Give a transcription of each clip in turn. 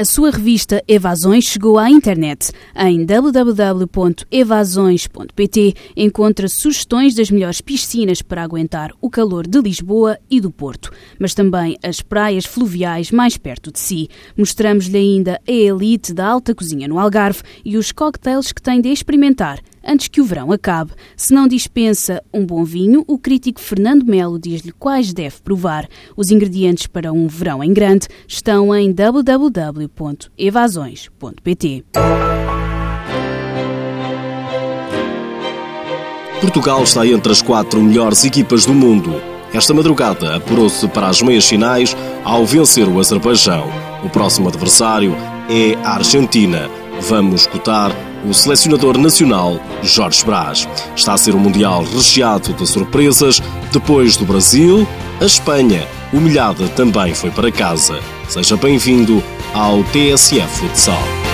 A sua revista Evasões chegou à internet. Em www.evasões.pt encontra sugestões das melhores piscinas para aguentar o calor de Lisboa e do Porto, mas também as praias fluviais mais perto de si. Mostramos-lhe ainda a elite da alta cozinha no Algarve e os cocktails que tem de experimentar antes que o verão acabe. Se não dispensa um bom vinho, o crítico Fernando Melo diz-lhe quais deve provar. Os ingredientes para um verão em grande estão em www.evasões.pt. Portugal está entre as quatro melhores equipas do mundo. Esta madrugada apurou-se para as meias finais ao vencer o Azerbaijão. O próximo adversário é a Argentina. Vamos escutar o selecionador nacional Jorge Brás. Está a ser um Mundial recheado de surpresas. Depois do Brasil, a Espanha, humilhada, também foi para casa. Seja bem-vindo ao TSF Futsal.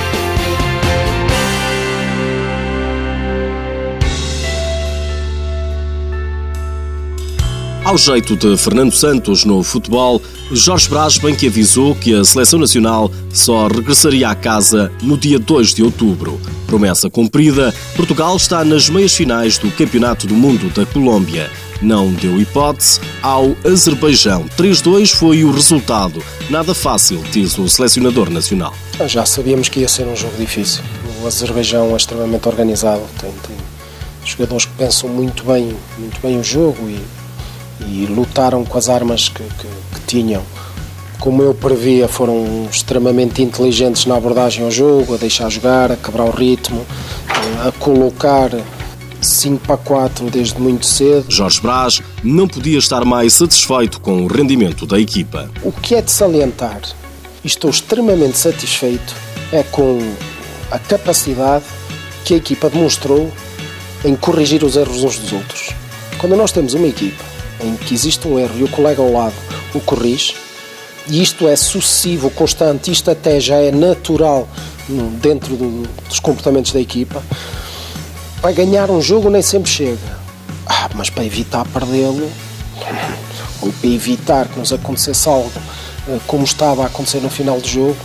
Ao jeito de Fernando Santos no futebol, Jorge Brás bem que avisou que a seleção nacional só regressaria à casa no dia 2 de outubro. Promessa cumprida, Portugal está nas meias finais do Campeonato do Mundo da Colômbia. Não deu hipótese ao Azerbaijão. 3-2 foi o resultado. Nada fácil, diz o selecionador nacional. Já sabíamos que ia ser um jogo difícil. O Azerbaijão é extremamente organizado, tem, tem jogadores que pensam muito bem, muito bem o jogo e e lutaram com as armas que, que, que tinham. Como eu previa, foram extremamente inteligentes na abordagem ao jogo, a deixar jogar, a quebrar o ritmo, a colocar 5 para 4 desde muito cedo. Jorge Brás não podia estar mais satisfeito com o rendimento da equipa. O que é de salientar, e estou extremamente satisfeito, é com a capacidade que a equipa demonstrou em corrigir os erros uns dos outros. Quando nós temos uma equipa em que existe um erro e o colega ao lado o corrige, e isto é sucessivo, constante, isto até já é natural dentro do, dos comportamentos da equipa, para ganhar um jogo nem sempre chega. Ah, mas para evitar perdê-lo, ou para evitar que nos acontecesse algo eh, como estava a acontecer no final do jogo,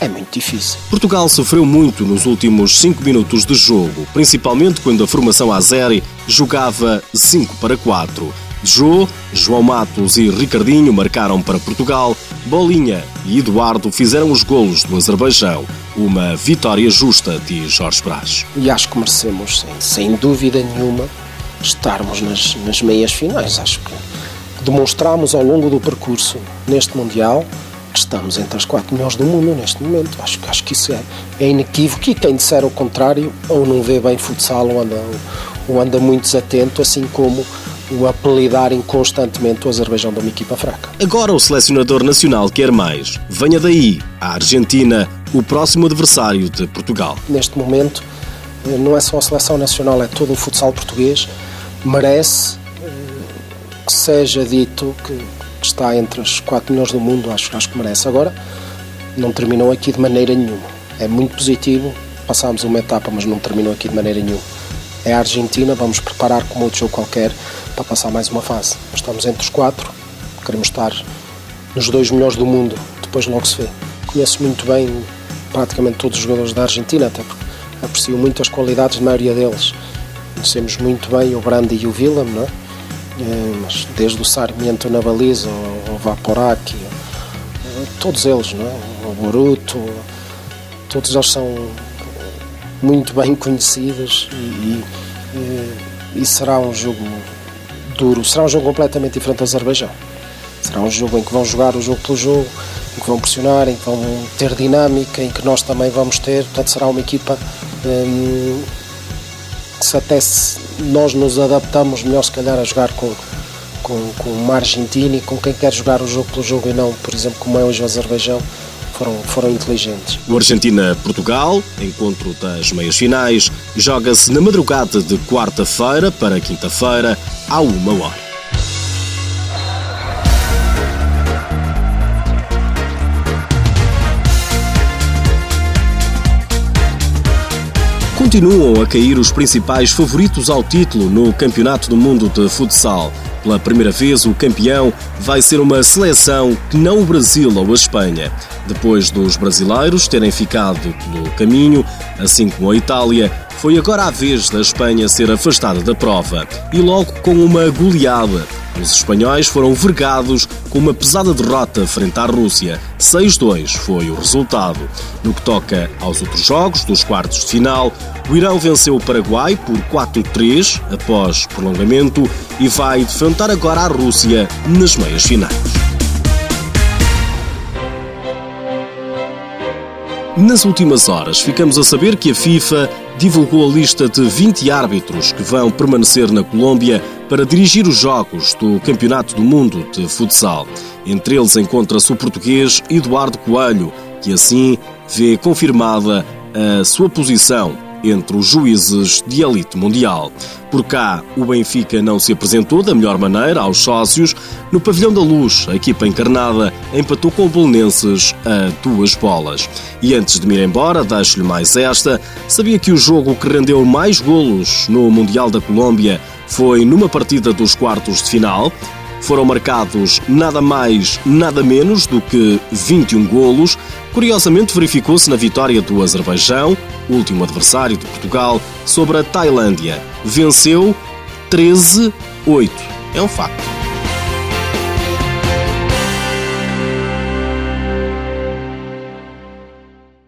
é muito difícil. Portugal sofreu muito nos últimos 5 minutos de jogo, principalmente quando a formação Azeri jogava 5 para 4. Jô, João Matos e Ricardinho marcaram para Portugal, Bolinha e Eduardo fizeram os golos do Azerbaijão. Uma vitória justa, diz Jorge Brás. E acho que merecemos, sem, sem dúvida nenhuma, estarmos nas, nas meias finais. Acho que demonstramos ao longo do percurso neste Mundial que estamos entre as quatro melhores do mundo neste momento. Acho, acho que isso é, é inequívoco e quem disser o contrário ou não vê bem futsal ou anda, ou anda muito desatento, assim como o apelidarem constantemente o Azerbaijão de uma equipa fraca. Agora o selecionador nacional quer mais. Venha daí, a Argentina, o próximo adversário de Portugal. Neste momento, eh, não é só a seleção nacional, é todo o futsal português, merece eh, que seja dito que está entre os quatro melhores do mundo, acho, acho que merece. Agora, não terminou aqui de maneira nenhuma. É muito positivo, passámos uma etapa, mas não terminou aqui de maneira nenhuma. É a Argentina, vamos preparar como outro jogo qualquer para passar mais uma fase. Estamos entre os quatro, queremos estar nos dois melhores do mundo, depois logo se vê. Conheço muito bem praticamente todos os jogadores da Argentina, até porque aprecio muito as qualidades da maioria deles. Conhecemos muito bem o Brandi e o Villam, não é? Eh, mas desde o Sarmiento na baliza, o Vaporaki, todos eles, não é? o Boruto, todos eles são muito bem conhecidos e, e, e será um jogo duro. Será um jogo completamente diferente do Azerbaijão. Será um jogo em que vão jogar o jogo pelo jogo, em que vão pressionar, em que vão ter dinâmica, em que nós também vamos ter. Portanto, será uma equipa hum, que se até se nós nos adaptamos melhor, se calhar, a jogar com, com, com uma Argentina e com quem quer jogar o jogo pelo jogo e não, por exemplo, como é hoje o Azerbaijão foram, foram inteligentes. O Argentina-Portugal, encontro das meias finais, joga-se na madrugada de quarta-feira para quinta-feira, à uma hora. Continuam a cair os principais favoritos ao título no Campeonato do Mundo de Futsal. Pela primeira vez, o campeão vai ser uma seleção que não o Brasil ou a Espanha. Depois dos brasileiros terem ficado pelo caminho, assim como a Itália, foi agora a vez da Espanha ser afastada da prova e logo com uma goleada os espanhóis foram vergados com uma pesada derrota frente à Rússia. 6-2 foi o resultado. No que toca aos outros jogos dos quartos de final, o Irão venceu o Paraguai por 4-3 após prolongamento e vai defrontar agora a Rússia nas meias finais. Nas últimas horas, ficamos a saber que a FIFA divulgou a lista de 20 árbitros que vão permanecer na Colômbia para dirigir os jogos do Campeonato do Mundo de Futsal. Entre eles encontra-se o português Eduardo Coelho, que assim vê confirmada a sua posição entre os juízes de elite mundial. Por cá, o Benfica não se apresentou da melhor maneira aos sócios. No Pavilhão da Luz, a equipa encarnada empatou com o Bolonenses a duas bolas. E antes de me ir embora, deixo-lhe mais esta. Sabia que o jogo que rendeu mais golos no Mundial da Colômbia foi numa partida dos quartos de final? Foram marcados nada mais, nada menos do que 21 golos. Curiosamente, verificou-se na vitória do Azerbaijão, último adversário de Portugal, sobre a Tailândia. Venceu 13-8. É um facto.